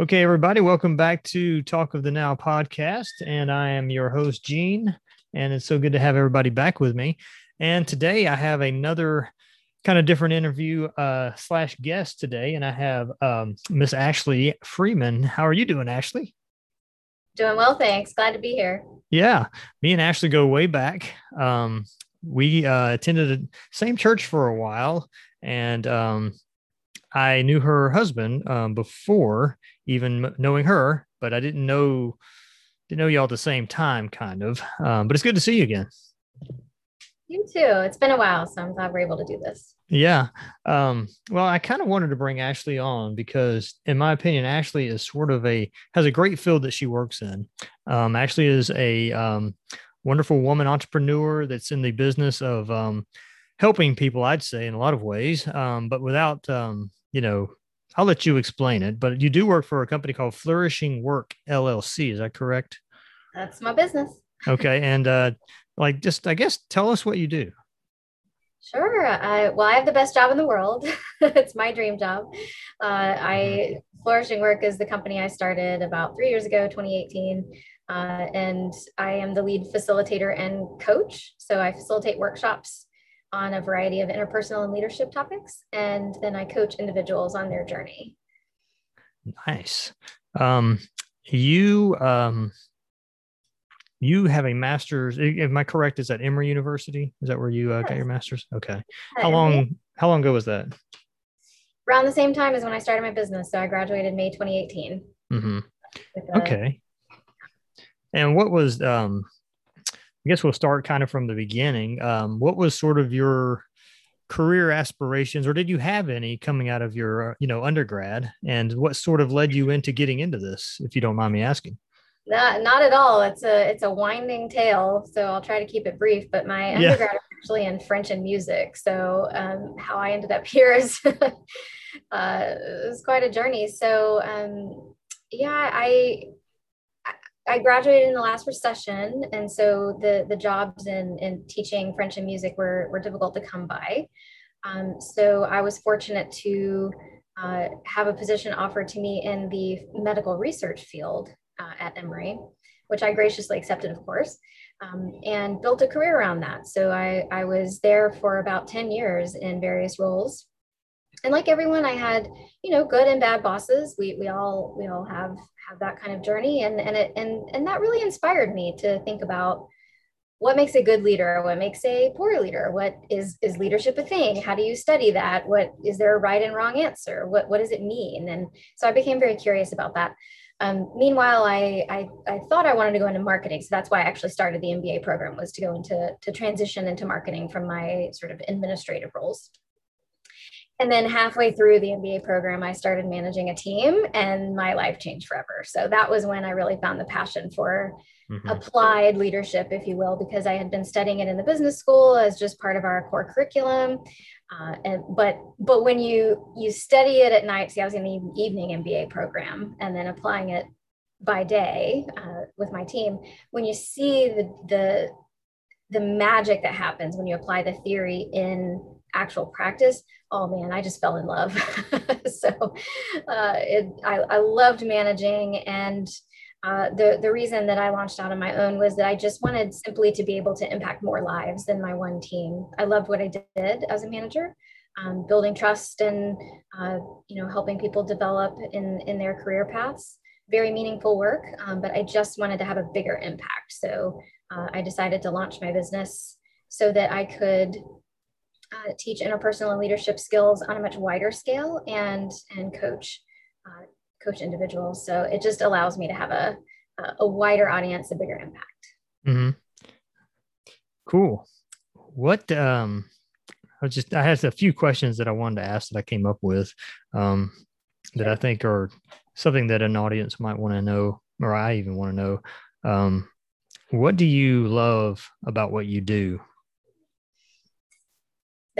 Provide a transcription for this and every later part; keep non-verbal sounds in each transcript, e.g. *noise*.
Okay, everybody, welcome back to Talk of the Now podcast. And I am your host, Gene. And it's so good to have everybody back with me. And today I have another kind of different interview uh, slash guest today. And I have um, Miss Ashley Freeman. How are you doing, Ashley? Doing well, thanks. Glad to be here. Yeah, me and Ashley go way back. Um, we uh, attended the same church for a while, and um, I knew her husband um, before even knowing her, but I didn't know didn't know y'all at the same time, kind of. Um, but it's good to see you again. You too. It's been a while, so I'm glad we're able to do this. Yeah. Um, well, I kind of wanted to bring Ashley on because, in my opinion, Ashley is sort of a has a great field that she works in. Um, Ashley is a um, wonderful woman entrepreneur that's in the business of um, helping people. I'd say in a lot of ways, um, but without um, you know, I'll let you explain it. But you do work for a company called Flourishing Work LLC. Is that correct? That's my business. okay, *laughs* and uh, like just I guess tell us what you do. Sure. Uh, well, I have the best job in the world. *laughs* it's my dream job. Uh, I mm-hmm. Flourishing Work is the company I started about three years ago, 2018. Uh, and I am the lead facilitator and coach. So I facilitate workshops on a variety of interpersonal and leadership topics. And then I coach individuals on their journey. Nice. Um, you um, you have a master's. Am I correct? Is that Emory University? Is that where you uh, got your master's? Okay. How long? How long ago was that? Around the same time as when I started my business. So I graduated May 2018. Mm-hmm. okay. And what was? Um, I guess we'll start kind of from the beginning. Um, what was sort of your career aspirations, or did you have any coming out of your, you know, undergrad? And what sort of led you into getting into this, if you don't mind me asking? Not, not at all. It's a it's a winding tale, so I'll try to keep it brief. But my undergrad yeah. is actually in French and music, so um, how I ended up *laughs* here is uh, it was quite a journey. So um, yeah, I I graduated in the last recession, and so the the jobs in in teaching French and music were were difficult to come by. Um, so I was fortunate to uh, have a position offered to me in the medical research field uh, at Emory, which I graciously accepted, of course, um, and built a career around that. So I, I was there for about 10 years in various roles. And like everyone, I had, you know, good and bad bosses. We, we all we all have have that kind of journey, and and it and and that really inspired me to think about what makes a good leader what makes a poor leader what is is leadership a thing? How do you study that? What is there a right and wrong answer? What what does it mean? And so i became very curious about that. Um, meanwhile, I, I, I thought I wanted to go into marketing, so that's why I actually started the MBA program was to go into to transition into marketing from my sort of administrative roles. And then halfway through the MBA program, I started managing a team, and my life changed forever. So that was when I really found the passion for mm-hmm. applied leadership, if you will, because I had been studying it in the business school as just part of our core curriculum. Uh, and but but when you you study it at night, see, I was in the evening MBA program, and then applying it by day uh, with my team. When you see the the the magic that happens when you apply the theory in actual practice, oh man, I just fell in love. *laughs* so uh, it, I, I loved managing and uh, the, the reason that I launched out on my own was that I just wanted simply to be able to impact more lives than my one team. I loved what I did as a manager, um, building trust and uh, you know helping people develop in in their career paths. Very meaningful work, um, but I just wanted to have a bigger impact. So uh, I decided to launch my business so that I could uh, teach interpersonal and leadership skills on a much wider scale and and coach uh, coach individuals. So it just allows me to have a, a wider audience, a bigger impact. Mm-hmm. Cool. What, um, I just, I had a few questions that I wanted to ask that I came up with, um, that I think are something that an audience might want to know, or I even want to know. Um, what do you love about what you do?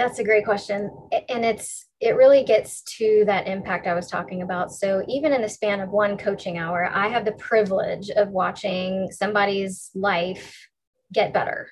That's a great question. And it's, it really gets to that impact I was talking about. So, even in the span of one coaching hour, I have the privilege of watching somebody's life get better.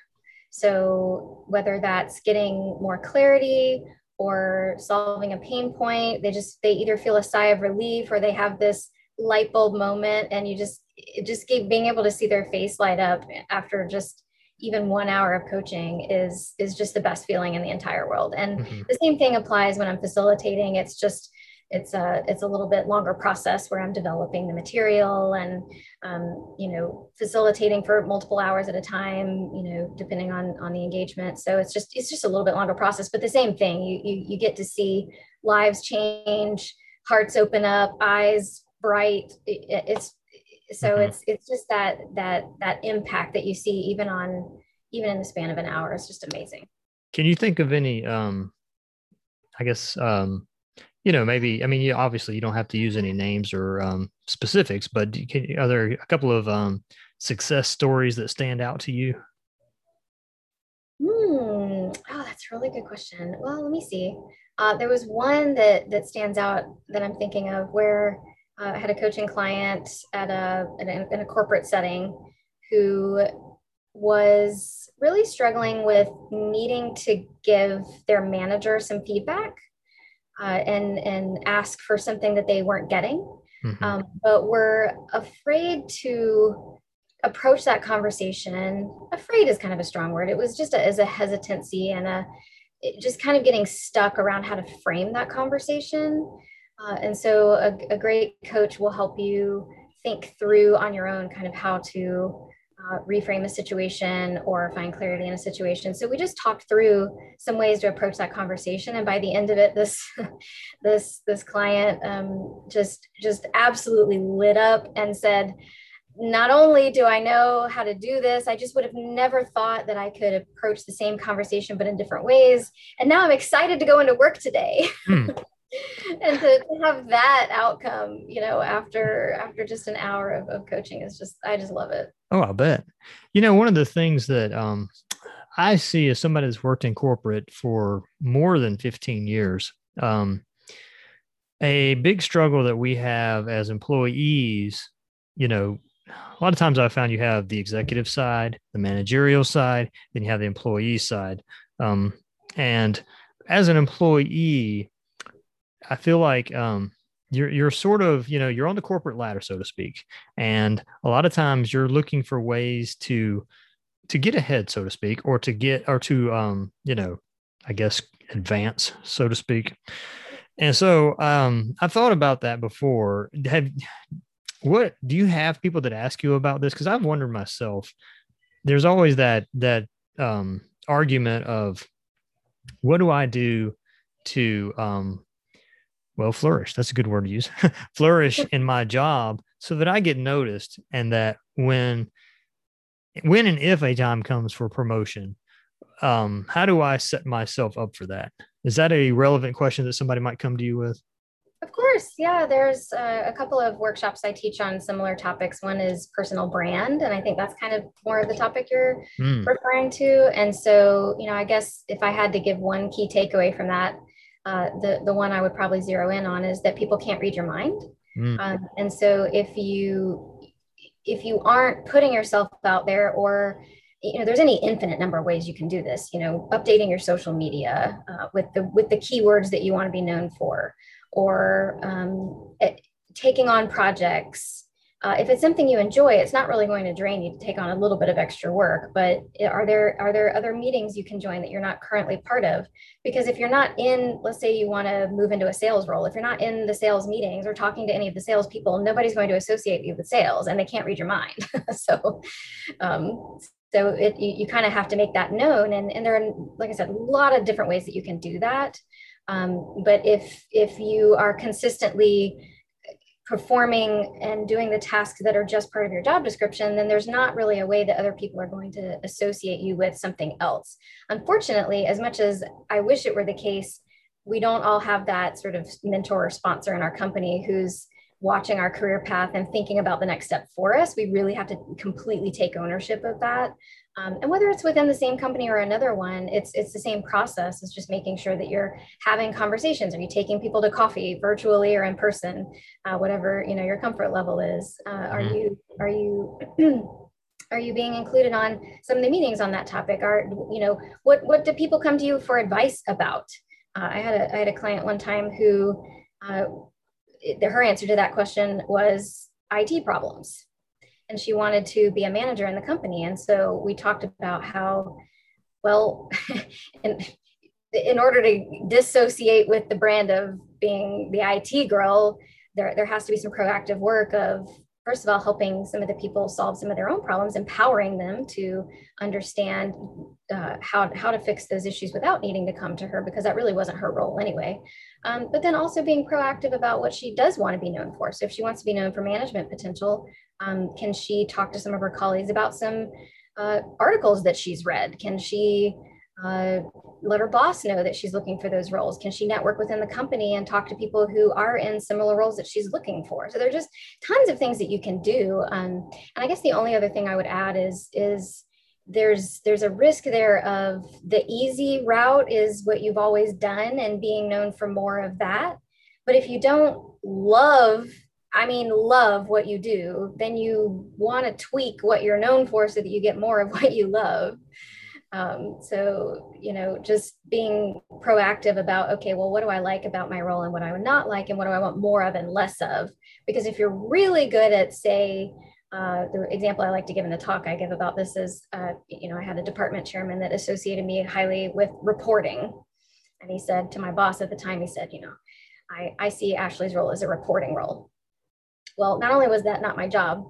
So, whether that's getting more clarity or solving a pain point, they just, they either feel a sigh of relief or they have this light bulb moment and you just just keep being able to see their face light up after just even one hour of coaching is is just the best feeling in the entire world. And mm-hmm. the same thing applies when i'm facilitating. It's just it's a it's a little bit longer process where i'm developing the material and um, you know facilitating for multiple hours at a time you know depending on on the engagement. So it's just it's just a little bit longer process but the same thing you you, you get to see lives change hearts open up eyes bright. It, it's so mm-hmm. it's it's just that that that impact that you see even on even in the span of an hour is just amazing can you think of any um i guess um you know maybe i mean you obviously you don't have to use any names or um specifics but can, are there a couple of um success stories that stand out to you Hmm. Oh, that's a really good question. Well, let me see. Uh, there was one that that stands out that I'm thinking of where uh, I had a coaching client at a, in a, in a corporate setting who was really struggling with needing to give their manager some feedback uh, and and ask for something that they weren't getting, mm-hmm. um, but were afraid to approach that conversation. Afraid is kind of a strong word. It was just a, as a hesitancy and a just kind of getting stuck around how to frame that conversation. Uh, and so a, a, great coach will help you think through on your own kind of how to uh, reframe a situation or find clarity in a situation. So we just talked through some ways to approach that conversation. And by the end of it, this *laughs* this this client um, just just absolutely lit up and said, not only do I know how to do this, I just would have never thought that I could approach the same conversation, but in different ways. And now I'm excited to go into work today. Hmm. *laughs* and to, to, have that outcome you know after after just an hour of, of coaching is just i just love it. Oh i bet. You know one of the things that um i see as somebody that's worked in corporate for more than 15 years um a big struggle that we have as employees you know a lot of times i found you have the executive side the managerial side then you have the employee side. Um, and as an employee I feel like um, you're you're sort of you know you're on the corporate ladder so to speak, and a lot of times you're looking for ways to to get ahead so to speak, or to get or to um, you know I guess advance so to speak. And so um, I thought about that before. Have what do you have people that ask you about this? Because I've wondered myself. There's always that that um, argument of what do I do to um, well, flourish. That's a good word to use. *laughs* flourish in my job so that I get noticed and that when when and if a time comes for promotion, um, how do I set myself up for that? Is that a relevant question that somebody might come to you with? Of course, yeah. There's uh, a couple of workshops I teach on similar topics. One is personal brand, and I think that's kind of more of the topic you're mm. referring to. And so, you know, I guess if I had to give one key takeaway from that, uh, the the one I would probably zero in on is that people can't read your mind, mm. um, and so if you if you aren't putting yourself out there or you know there's any infinite number of ways you can do this you know updating your social media uh, with the with the keywords that you want to be known for or um, it, taking on projects uh, if it's something you enjoy, it's not really going to drain you to take on a little bit of extra work. But are there are there other meetings you can join that you're not currently part of? Because if you're not in, let's say you want to move into a sales role, if you're not in the sales meetings or talking to any of the sales people, nobody's going to associate you with sales, and they can't read your mind. *laughs* so, um, so it, you, you kind of have to make that known. And and there are, like I said, a lot of different ways that you can do that. Um, but if if you are consistently performing and doing the tasks that are just part of your job description, then there's not really a way that other people are going to associate you with something else. Unfortunately, as much as I wish it were the case, we don't all have that sort of mentor or sponsor in our company who's watching our career path and thinking about the next step for us. We really have to completely take ownership of that. Um, and whether it's within the same company or another one, it's it's the same process. It's just making sure that you're having conversations. Are you taking people to coffee virtually or in person, uh, whatever you know your comfort level is? Uh, are mm-hmm. you are you *clears throat* are you being included on some of the meetings on that topic? Are you know what what do people come to you for advice about? Uh, I had a I had a client one time who uh, her answer to that question was IT problems. And she wanted to be a manager in the company. And so we talked about how, well, *laughs* in, in order to dissociate with the brand of being the IT girl, there, there has to be some proactive work of first of all helping some of the people solve some of their own problems empowering them to understand uh, how, how to fix those issues without needing to come to her because that really wasn't her role anyway um, but then also being proactive about what she does want to be known for so if she wants to be known for management potential um, can she talk to some of her colleagues about some uh, articles that she's read can she uh, let her boss know that she's looking for those roles? Can she network within the company and talk to people who are in similar roles that she's looking for? So there are just tons of things that you can do. Um, and I guess the only other thing I would add is is there's there's a risk there of the easy route is what you've always done and being known for more of that. But if you don't love I mean, love what you do, then you want to tweak what you're known for so that you get more of *laughs* what you love. Um, so, you know, just being proactive about, okay, well, what do I like about my role and what I would not like and what do I want more of and less of? Because if you're really good at, say, uh, the example I like to give in the talk I give about this is, uh, you know, I had a department chairman that associated me highly with reporting. And he said to my boss at the time, he said, you know, I, I see Ashley's role as a reporting role. Well, not only was that not my job,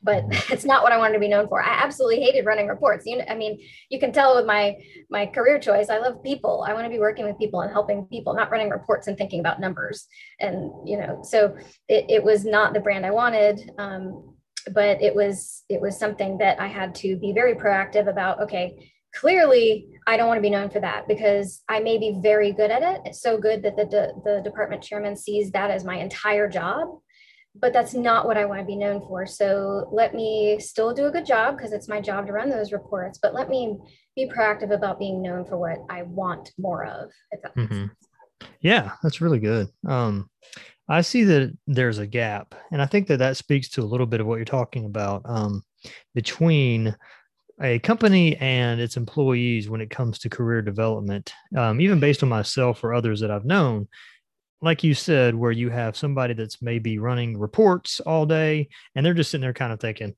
but *laughs* it's not what I wanted to be known for. I absolutely hated running reports. You know, I mean, you can tell with my my career choice, I love people. I want to be working with people and helping people, not running reports and thinking about numbers. And you know, so it, it was not the brand I wanted. Um, but it was it was something that I had to be very proactive about. Okay, clearly I don't want to be known for that because I may be very good at it. It's so good that the, the, the department chairman sees that as my entire job but that's not what I want to be known for. So let me still do a good job because it's my job to run those reports, but let me be proactive about being known for what I want more of. If that mm-hmm. Yeah, that's really good. Um, I see that there's a gap, and I think that that speaks to a little bit of what you're talking about um, between a company and its employees when it comes to career development. Um, even based on myself or others that I've known, like you said, where you have somebody that's maybe running reports all day and they're just sitting there kind of thinking,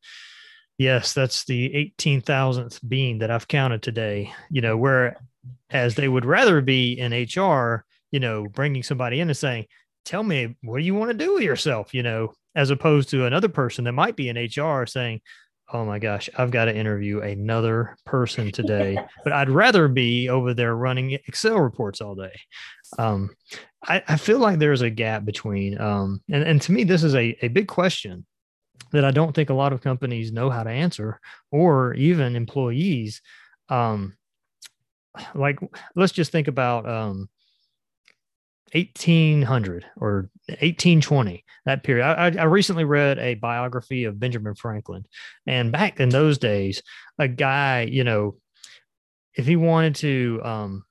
yes, that's the 18,000th bean that I've counted today, you know, whereas they would rather be in HR, you know, bringing somebody in and saying, tell me, what do you want to do with yourself, you know, as opposed to another person that might be in HR saying, oh my gosh, I've got to interview another person today, *laughs* but I'd rather be over there running Excel reports all day. Um, I, I, feel like there's a gap between, um, and, and to me, this is a, a big question that I don't think a lot of companies know how to answer or even employees. Um, like, let's just think about, um, 1800 or 1820 that period. I, I, recently read a biography of benjamin franklin and back in those days a guy you know if he wanted to um,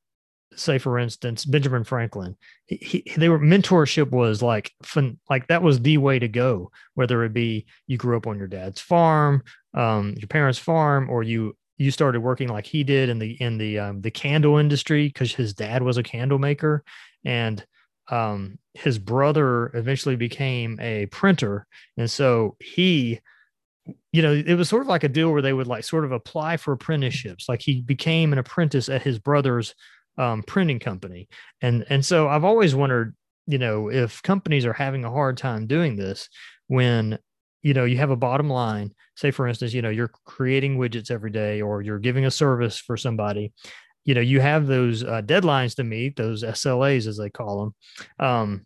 say for instance benjamin franklin he, he, they were mentorship was like fun, like that was the way to go whether it be you grew up on your dad's farm um, your parents farm or you you started working like he did in the in the um, the candle industry because his dad was a candle maker. And um, his brother eventually became a printer. And so he you know it was sort of like a deal where they would like sort of apply for apprenticeships. Like he became an apprentice at his brother's um, printing company. And and so i've always wondered you know if companies are having a hard time doing this when you know you have a bottom line. Say for instance you know you're creating widgets every day or you're giving a service for somebody. You know you have those uh, deadlines to meet those slas as they call them um,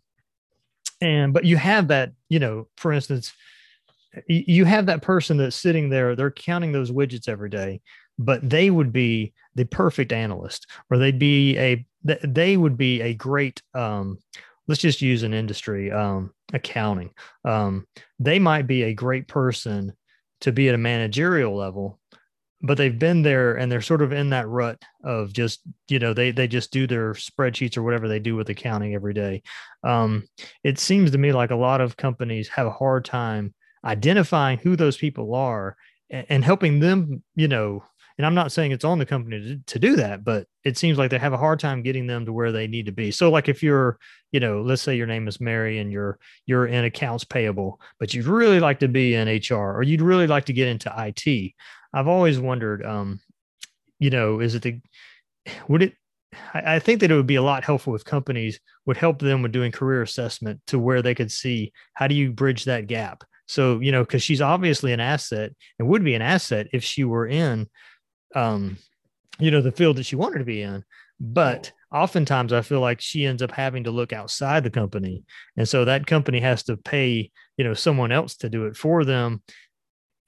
and but you have that you know for instance you have that person that's sitting there they're counting those widgets every day but they would be the perfect analyst or they'd be a they would be a great um, let's just use an industry um, accounting. Um, they might be a great person to be at a managerial level but they've been there and they're sort of in that rut of just you know they they just do their spreadsheets or whatever they do with accounting every day. Um, it seems to me like a lot of companies have a hard time identifying who those people are and, and helping them you know and I'm not saying it's on the company to, to do that, but it seems like they have a hard time getting them to where they need to be. So like if you're, you know, let's say your name is Mary and you're you're in accounts payable, but you'd really like to be in HR or you'd really like to get into IT. I've always wondered, um, you know, is it the would it I, I think that it would be a lot helpful if companies would help them with doing career assessment to where they could see how do you bridge that gap. So, you know, because she's obviously an asset and would be an asset if she were in, um, you know, the field that she wanted to be in. But oftentimes I feel like she ends up having to look outside the company. And so that company has to pay, you know, someone else to do it for them.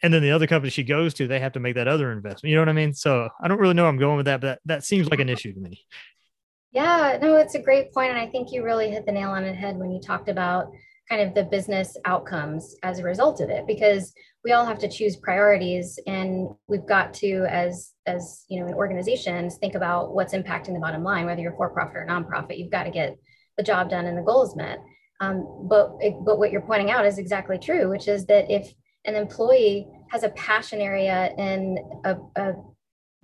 And then the other company she goes to, they have to make that other investment. You know what I mean? So I don't really know I'm going with that, but that, that seems like an issue to me. Yeah, no, it's a great point, And I think you really hit the nail on the head when you talked about kind of the business outcomes as a result of it, because we all have to choose priorities and we've got to, as as you know, in organizations, think about what's impacting the bottom line, whether you're for profit or nonprofit, you've got to get the job done and the goals met. Um, but but what you're pointing out is exactly true, which is that if an employee has a passion area in a, a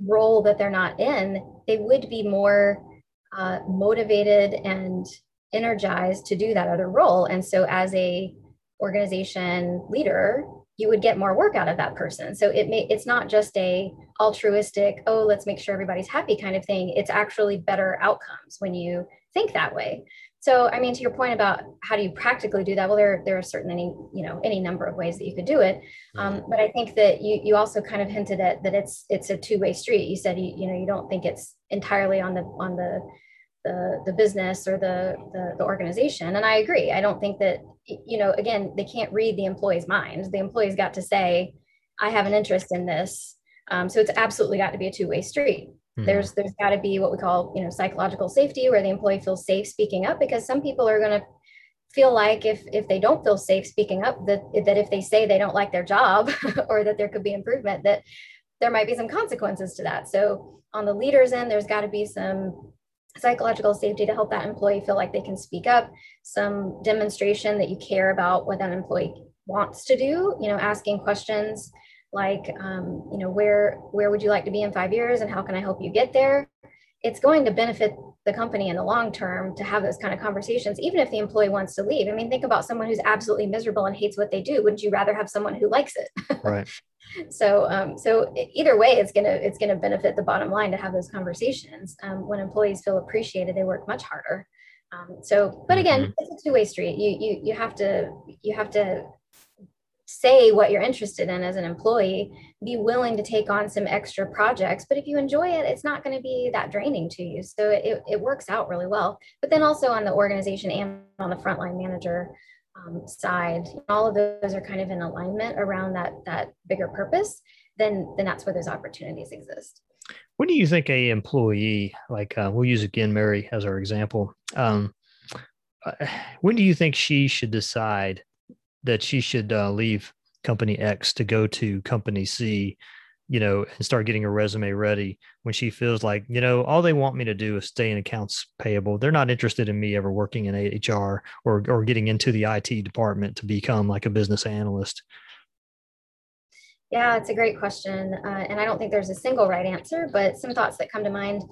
role that they're not in, they would be more uh, motivated and energized to do that other role. And so, as a organization leader, you would get more work out of that person. So it may it's not just a altruistic, oh, let's make sure everybody's happy kind of thing. It's actually better outcomes when you think that way. So, I mean, to your point about how do you practically do that? Well, there, there are certainly, you know, any number of ways that you could do it. Um, but I think that you, you also kind of hinted at that it's, it's a two-way street. You said, you, you know, you don't think it's entirely on the, on the, the, the business or the, the, the organization. And I agree. I don't think that, you know, again, they can't read the employee's mind. The employee's got to say, I have an interest in this. Um, so it's absolutely got to be a two-way street. Mm-hmm. There's there's got to be what we call you know psychological safety, where the employee feels safe speaking up, because some people are going to feel like if if they don't feel safe speaking up, that that if they say they don't like their job *laughs* or that there could be improvement, that there might be some consequences to that. So on the leaders end, there's got to be some psychological safety to help that employee feel like they can speak up, some demonstration that you care about what that employee wants to do, you know, asking questions like um, you know where where would you like to be in five years and how can i help you get there it's going to benefit the company in the long term to have those kind of conversations even if the employee wants to leave. I mean think about someone who's absolutely miserable and hates what they do. Wouldn't you rather have someone who likes it? *laughs* Right. So um, so either way it's gonna it's gonna benefit the bottom line to have those conversations um, when employees feel appreciated they work much harder. Um, so but again mm-hmm. it's a two-way street. You you you have to you have to say what you're interested in as an employee, be willing to take on some extra projects. But if you enjoy it, it's not going to be that draining to you. So it, it works out really well. But then also on the organization and on the frontline manager um, side, all of those are kind of in alignment around that, that bigger purpose, then, then that's where those opportunities exist. When do you think a employee, like uh, we'll use again Mary as our example, um, uh, when do you think she should decide that she should uh, leave company X to go to company C, you know, and start getting her resume ready when she feels like, you know, all they want me to do is stay in accounts payable. They're not interested in me ever working in HR or or getting into the IT department to become like a business analyst. Yeah, it's a great question, uh, and I don't think there's a single right answer, but some thoughts that come to mind.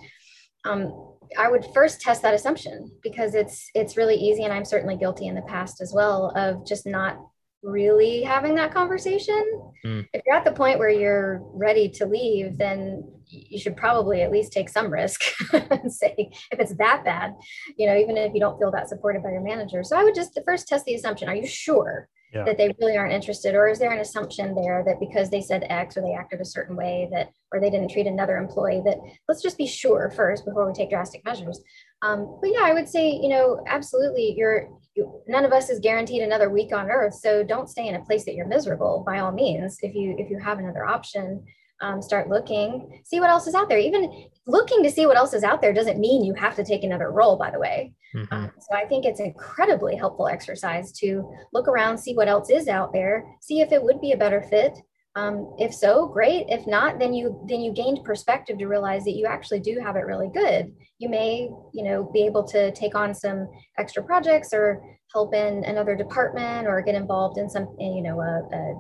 Um, I would first test that assumption because it's it's really easy, and I'm certainly guilty in the past as well of just not really having that conversation. Mm. If you're at the point where you're ready to leave, then you should probably at least take some risk *laughs* and say if it's that bad, you know, even if you don't feel that supported by your manager. So I would just first test the assumption: Are you sure yeah. that they really aren't interested or is there an assumption there that because they said x or they acted a certain way that or they didn't treat another employee that let's just be sure first before we take drastic measures? Um, but yeah i would say you know absolutely you're you, none of us is guaranteed another week on earth so don't stay in a place that you're miserable by all means. If you if you have another option um, start looking see what else is out there. Even looking to see what else is out there doesn't mean you have to take another role by the way Mm-hmm. Um, so I think it's incredibly helpful exercise to look around, see what else is out there, see if it would be a better fit. Um, if so, great. If not, then you then you gained perspective to realize that you actually do have it really good. You may, you know, be able to take on some extra projects or help in another department or get involved in some, you know, a, a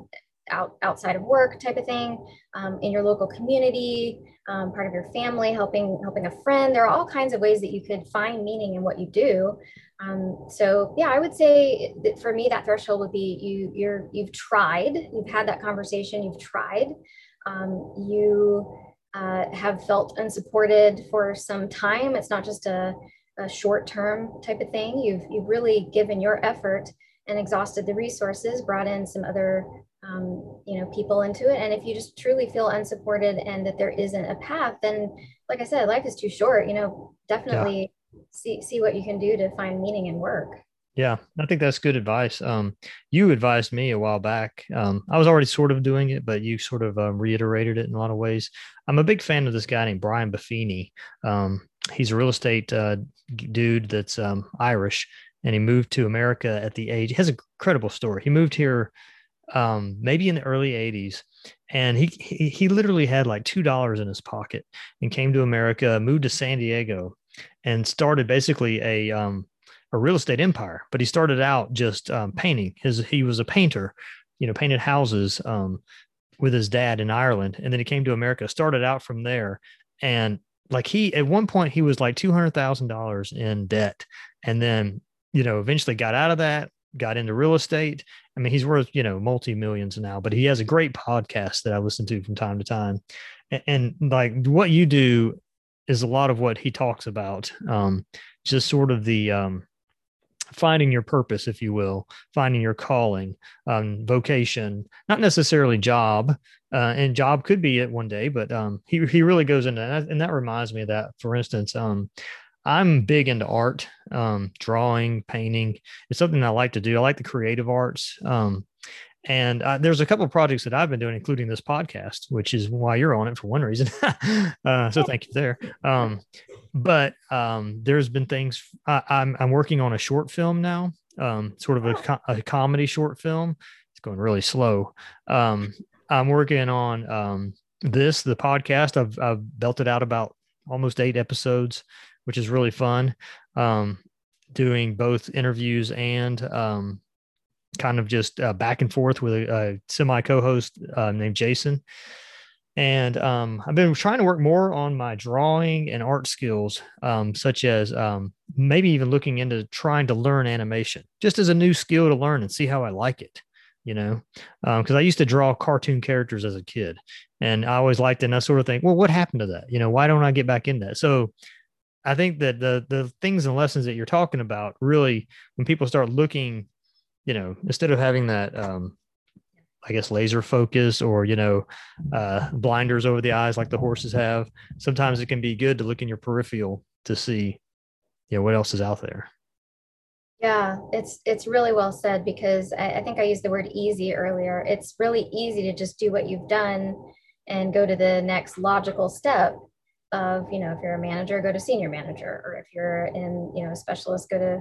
out outside of work type of thing um, in your local community um, part of your family helping helping a friend. There are all kinds of ways that you could find meaning in what you do. Um, so yeah i would say that for me that threshold would be you you're you've tried. You've had that conversation. You've tried. Um, you uh, have felt unsupported for some time. It's not just a, a short term type of thing. You've you've really given your effort and exhausted the resources brought in some other um, you know people into it. And if you just truly feel unsupported and that there isn't a path then like i said life is too short you know definitely yeah. see see what you can do to find meaning in work. Yeah i think that's good advice. Um, you advised me a while back um, i was already sort of doing it but you sort of uh, reiterated it in a lot of ways. I'm a big fan of this guy named brian buffini. Um, he's a real estate uh, dude that's um, irish and he moved to america at the age he has a incredible story. He moved here um, maybe in the early 80s. And he, he, he literally had like $2 in his pocket and came to America, moved to San Diego, and started basically a, um, a real estate empire. But he started out just um, painting. His, he was a painter, you know, painted houses um, with his dad in Ireland. And then he came to America, started out from there. And like he, at one point, he was like $200,000 in debt. And then, you know, eventually got out of that, got into real estate. I mean, he's worth, you know, multi millions now, but he has a great podcast that I listen to from time to time. And, and, like what you do is a lot of what he talks about. Um, just sort of the um, finding your purpose, if you will, finding your calling, um, vocation, not necessarily job. Uh, and job could be it one day, but um, he, he really goes into that. And that reminds me of that. For instance, um, I'm big into art, um, drawing, painting. It's something I like to do. I like the creative arts. Um, and uh, there's a couple of projects that I've been doing, including this podcast, which is why you're on it for one reason. *laughs* uh, so thank you there. Um, but um, there's been things I, am I'm, I'm working on a short film now, um, sort of a, co- a, comedy short film. It's going really slow. Um, I'm working on um, this, the podcast. I've, I've belted out about almost eight episodes which is really fun. Um, doing both interviews and um, kind of just uh, back and forth with a, a semi co-host uh, named Jason. And um, I've been trying to work more on my drawing and art skills, um, such as um, maybe even looking into trying to learn animation just as a new skill to learn and see how I like it. You know, because um, I used to draw cartoon characters as a kid, and I always liked it. And I sort of think, well, what happened to that? You know, why don't I get back in that? So I think that the the things and lessons that you're talking about really, when people start looking, you know, instead of having that, um, I guess, laser focus or you know, uh, blinders over the eyes like the horses have, sometimes it can be good to look in your peripheral to see, you know, what else is out there. Yeah, it's it's really well said because I, I think I used the word easy earlier. It's really easy to just do what you've done and go to the next logical step of you know if you're a manager go to senior manager or if you're in you know a specialist go to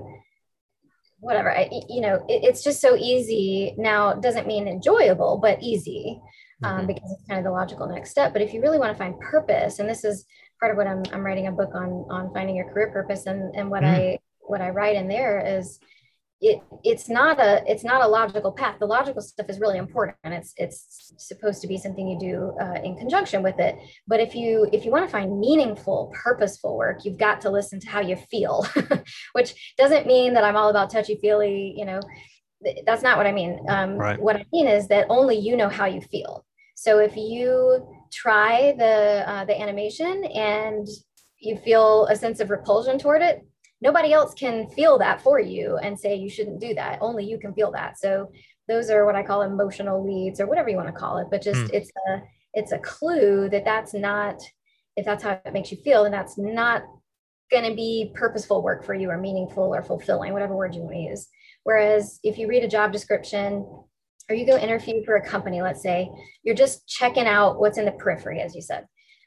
whatever I, you know it, it's just so easy now doesn't mean enjoyable but easy um, mm-hmm. because it's kind of the logical next step but if you really want to find purpose and this is part of what i'm, I'm writing a book on on finding your career purpose and and what mm-hmm. i what i write in there is it it's not a it's not a logical path. The logical stuff is really important and it's it's supposed to be something you do uh, in conjunction with it. But if you if you want to find meaningful purposeful work you've got to listen to how you feel *laughs* which doesn't mean that i'm all about touchy feely you know that's not what i mean. Um, right. what i mean is that only you know how you feel. So if you try the uh, the animation and you feel a sense of repulsion toward it nobody else can feel that for you and say you shouldn't do that. Only you can feel that. So those are what i call emotional leads or whatever you want to call it but just mm. it's a it's a clue that that's not if that's how it makes you feel and that's not going to be purposeful work for you or meaningful or fulfilling whatever word you want to use. Whereas if you read a job description or you go interview for a company let's say you're just checking out what's in the periphery as you said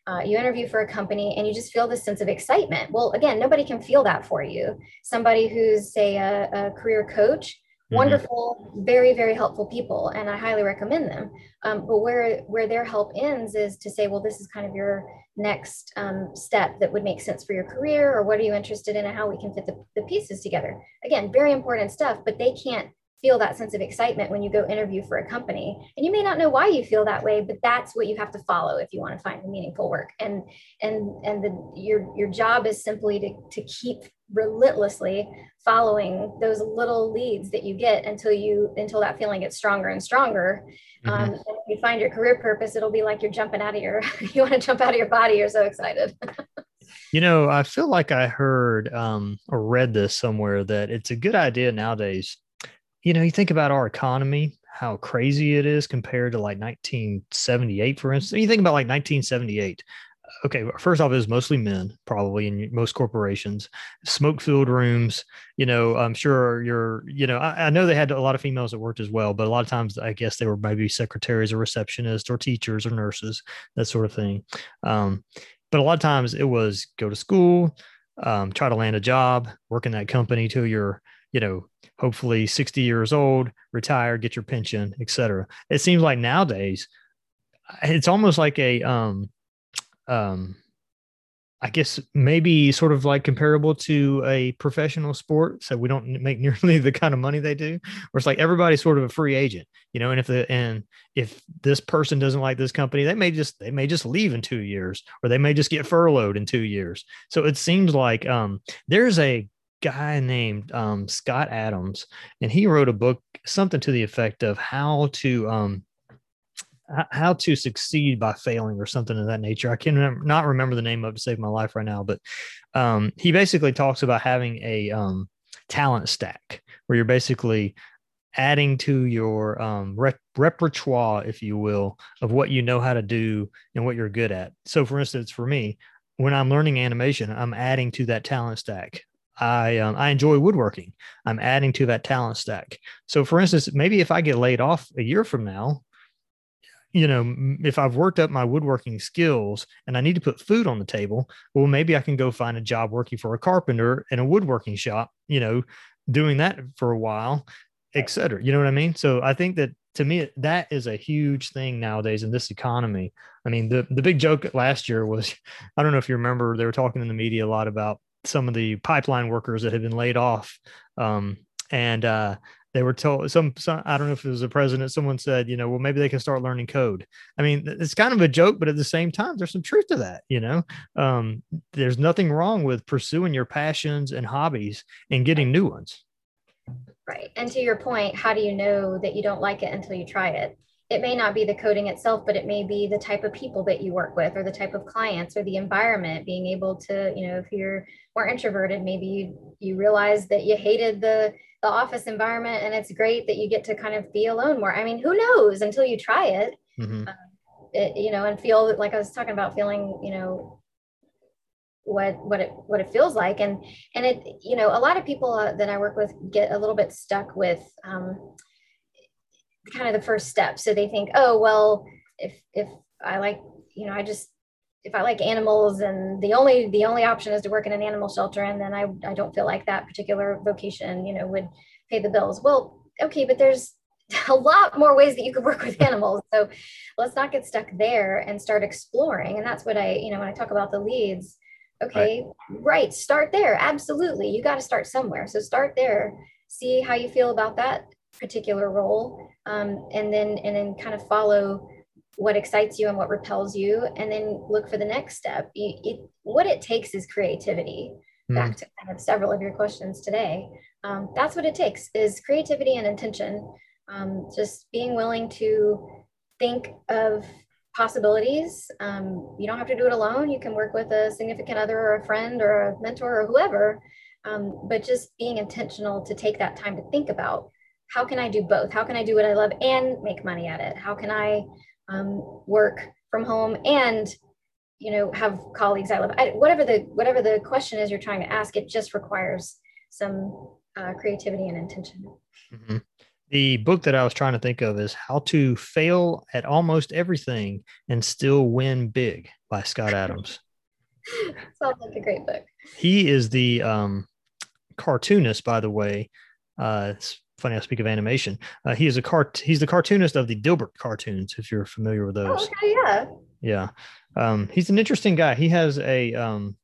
uh, you interview for a company and you just feel this sense of excitement. Well, again, nobody can feel that for you. Somebody who's, say, a, a career coach, mm-hmm. wonderful, very, very helpful people, and I highly recommend them. Um, but where where their help ends is to say, well, this is kind of your next um, step that would make sense for your career, or what are you interested in, and how we can fit the, the pieces together. Again, very important stuff, but they can't feel that sense of excitement when you go interview for a company. And you may not know why you feel that way but that's what you have to follow if you want to find meaningful work. And and and the, your your job is simply to, to keep relentlessly following those little leads that you get until you until that feeling gets stronger and stronger. Mm-hmm. um, and if you find your career purpose it'll be like you're jumping out of your *laughs* you want to jump out of your body. You're so excited. *laughs* You know i feel like i heard um, or read this somewhere that it's a good idea nowadays you know, you think about our economy, how crazy it is compared to like 1978, for instance. You think about like 1978. Okay, first off, it was mostly men, probably in most corporations, smoke filled rooms. You know, I'm sure you're, you know, I, I, know they had a lot of females that worked as well, but a lot of times I guess they were maybe secretaries or receptionists or teachers or nurses, that sort of thing. Um, but a lot of times it was go to school, um, try to land a job, work in that company till you're you know, hopefully 60 years old, retire, get your pension, etc. It seems like nowadays it's almost like a um um I guess maybe sort of like comparable to a professional sport. So we don't make *laughs* nearly the kind of money they do. Where it's like everybody's sort of a free agent, you know. And if the and if this person doesn't like this company, they may just they may just leave in two years, or they may just get furloughed in two years. So it seems like um, there's a guy named um, Scott Adams, and he wrote a book, something to the effect of how to um, how to succeed by failing or something of that nature. I can not remember the name of it to save my life right now, but um, he basically talks about having a um, talent stack where you're basically adding to your um, rep- repertoire, if you will, of what you know how to do and what you're good at. So, for instance, for me, when I'm learning animation, I'm adding to that talent stack. I um, I enjoy woodworking. I'm adding to that talent stack. So, for instance, maybe if I get laid off a year from now, you know, if I've worked up my woodworking skills and I need to put food on the table, well, maybe I can go find a job working for a carpenter in a woodworking shop. You know, doing that for a while, et cetera. You know what I mean? So I think that to me that is a huge thing nowadays in this economy. I mean, the the big joke last year was, *laughs* I don't know if you remember, they were talking in the media a lot about some of the pipeline workers that had been laid off. Um, and uh, they were told some, some, I don't know if it was the president, someone said, you know, well, maybe they can start learning code. I mean, it's kind of a joke, but at the same time, there's some truth to that. You know, um, there's nothing wrong with pursuing your passions and hobbies and getting new ones. Right. And to your point, how do you know that you don't like it until you try it? It may not be the coding itself, but it may be the type of people that you work with or the type of clients or the environment, being able to, you know, if you're more introverted, maybe you, you realize that you hated the, the office environment and it's great that you get to kind of be alone more. I mean, who knows until you try it, mm-hmm. uh, it you know, and feel like I was talking about feeling, you know, what what it what it feels like and and it you know a lot of people uh, that i work with get a little bit stuck with um, kind of the first step. So they think, oh, well, if, if I like, you know, I just, if I like animals and the only, the only option is to work in an animal shelter. And then I, I don't feel like that particular vocation, you know, would pay the bills. Well, okay, but there's *laughs* a lot more ways that you could work with *laughs* animals. So let's not get stuck there and start exploring. And that's what I, you know, when I talk about the leads, okay, right, right start there. Absolutely. You got to start somewhere. So start there, see how you feel about that particular role um, and then and then kind of follow what excites you and what repels you and then look for the next step. It, it, what it takes is creativity. Mm. back to kind of several of your questions today. Um, that's what it takes is creativity and intention. Um, just being willing to think of possibilities. Um, you don't have to do it alone. You can work with a significant other or a friend or a mentor or whoever. Um, but just being intentional to take that time to think about how can I do both? How can I do what I love and make money at it? How can I um, work from home and you know have colleagues I love? I, whatever the whatever the question is you're trying to ask, it just requires some uh, creativity and intention. Mm-hmm. The book that I was trying to think of is How to Fail at Almost Everything and Still Win Big by Scott *laughs* Adams. Sounds like a great book. He is the um, cartoonist, by the way. Uh, funny I speak of animation. Uh, he is a cart. He's the cartoonist of the Dilbert cartoons. If you're familiar with those. Oh, okay, yeah. Yeah. Um, he's an interesting guy. He has a um,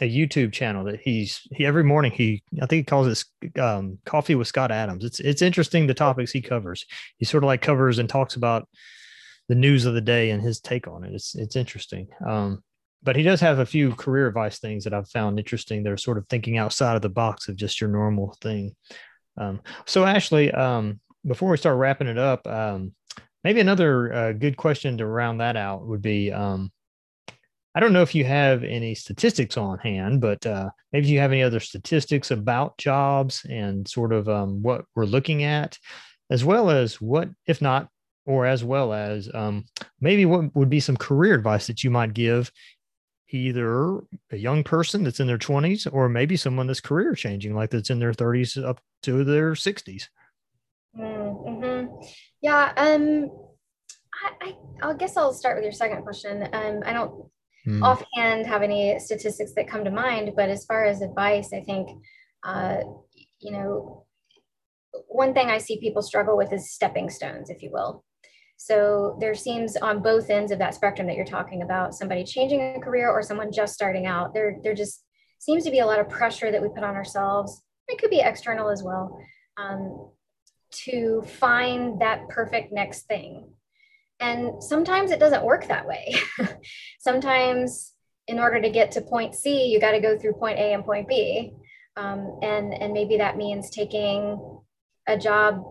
a YouTube channel that he's he every morning he I think he calls it um, Coffee with Scott Adams. It's it's interesting the topics he covers. He sort of like covers and talks about the news of the day and his take on it. It's it's interesting. Um, but he does have a few career advice things that I've found interesting. They're sort of thinking outside of the box of just your normal thing. Um, so Ashley, um, before we start wrapping it up, um, maybe another uh, good question to round that out would be um, I don't know if you have any statistics on hand, but uh, maybe you have any other statistics about jobs and sort of um, what we're looking at, as well as what, if not, or as well as um, maybe what would be some career advice that you might give either a young person that's in their 20s or maybe someone that's career changing, like that's in their 30s up to their 60s. Mm-hmm. Yeah. Um, I, I, I guess I'll start with your second question. Um, I don't mm. offhand have any statistics that come to mind, but as far as advice, I think, uh, you know, one thing I see people struggle with is stepping stones, if you will. So there seems on both ends of that spectrum that you're talking about, somebody changing a career or someone just starting out, there, there just seems to be a lot of pressure that we put on ourselves. It could be external as well. Um, to find that perfect next thing. And sometimes it doesn't work that way. *laughs* sometimes, in order to get to point C, you got to go through point A and point B. Um, and, and maybe that means taking a job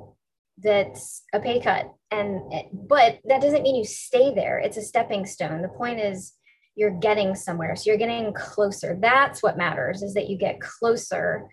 that's a pay cut. And but that doesn't mean you stay there. It's a stepping stone. The point is you're getting somewhere. So you're getting closer. That's what matters is that you get closer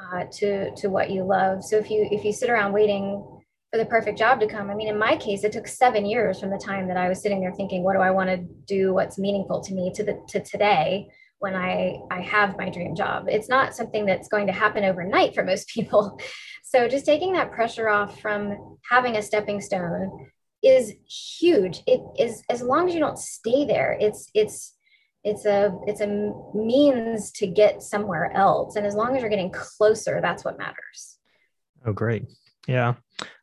uh, to to what you love. So if you if you sit around waiting for the perfect job to come. I mean, in my case, it took seven years from the time that I was sitting there thinking, what do I want to do? What's meaningful to me to the to today when I I have my dream job. It's not something that's going to happen overnight for most *laughs* people. So just taking that pressure off from having a stepping stone is huge. It is as long as you don't stay there, it's it's it's a it's a means to get somewhere else. And as long as you're getting closer, that's what matters. Oh, great. Yeah.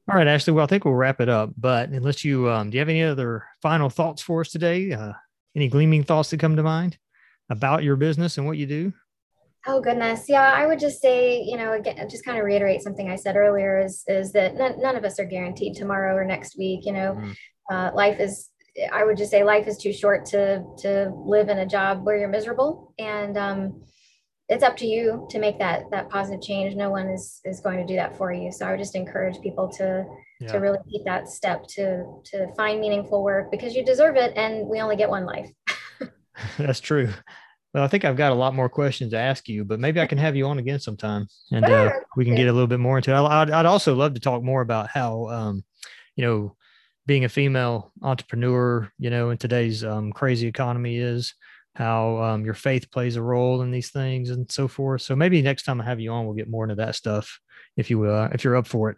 All right, Ashley. Well, I think we'll wrap it up. But unless you, um, do you have any other final thoughts for us today? Uh, any gleaming thoughts that come to mind about your business and what you do? Oh goodness, yeah. I would just say, you know, again, just kind of reiterate something I said earlier is is that none, none of us are guaranteed tomorrow or next week. You know, mm. uh, life is. I would just say life is too short to to live in a job where you're miserable, and um, it's up to you to make that that positive change no one is is going to do that for you so i would just encourage people to yeah. to really take that step to to find meaningful work because you deserve it and we only get one life *laughs* *laughs* that's true well i think i've got a lot more questions to ask you but maybe i can have you on again sometime and uh, we can get a little bit more into it I'd, I'd also love to talk more about how um, you know being a female entrepreneur you know in today's um, crazy economy is how um, your faith plays a role in these things and so forth. So maybe next time I have you on, we'll get more into that stuff if you uh, if you're up for it.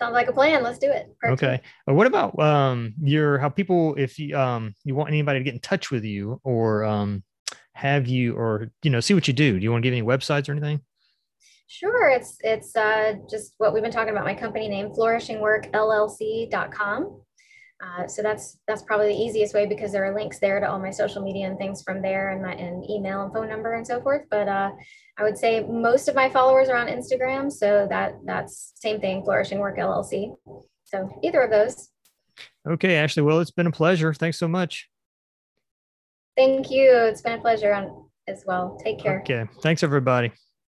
Sounds like a plan. Let's do it. Perfect. Okay. Uh, what about um, your how people if you um you want anybody to get in touch with you or um have you or you know see what you do? Do you want to give any websites or anything? Sure. It's it's uh, just what we've been talking about. My company name, flourishingworkllc.com. Uh, so that's that's probably the easiest way because there are links there to all my social media and things from there and my and email and phone number and so forth. But uh, I would say most of my followers are on Instagram, so that that's same thing, Flourishing Work LLC. So either of those. Okay, Ashley. Well, it's been a pleasure. Thanks so much. Thank you. It's been a pleasure on as well. Take care. Okay. Thanks, everybody.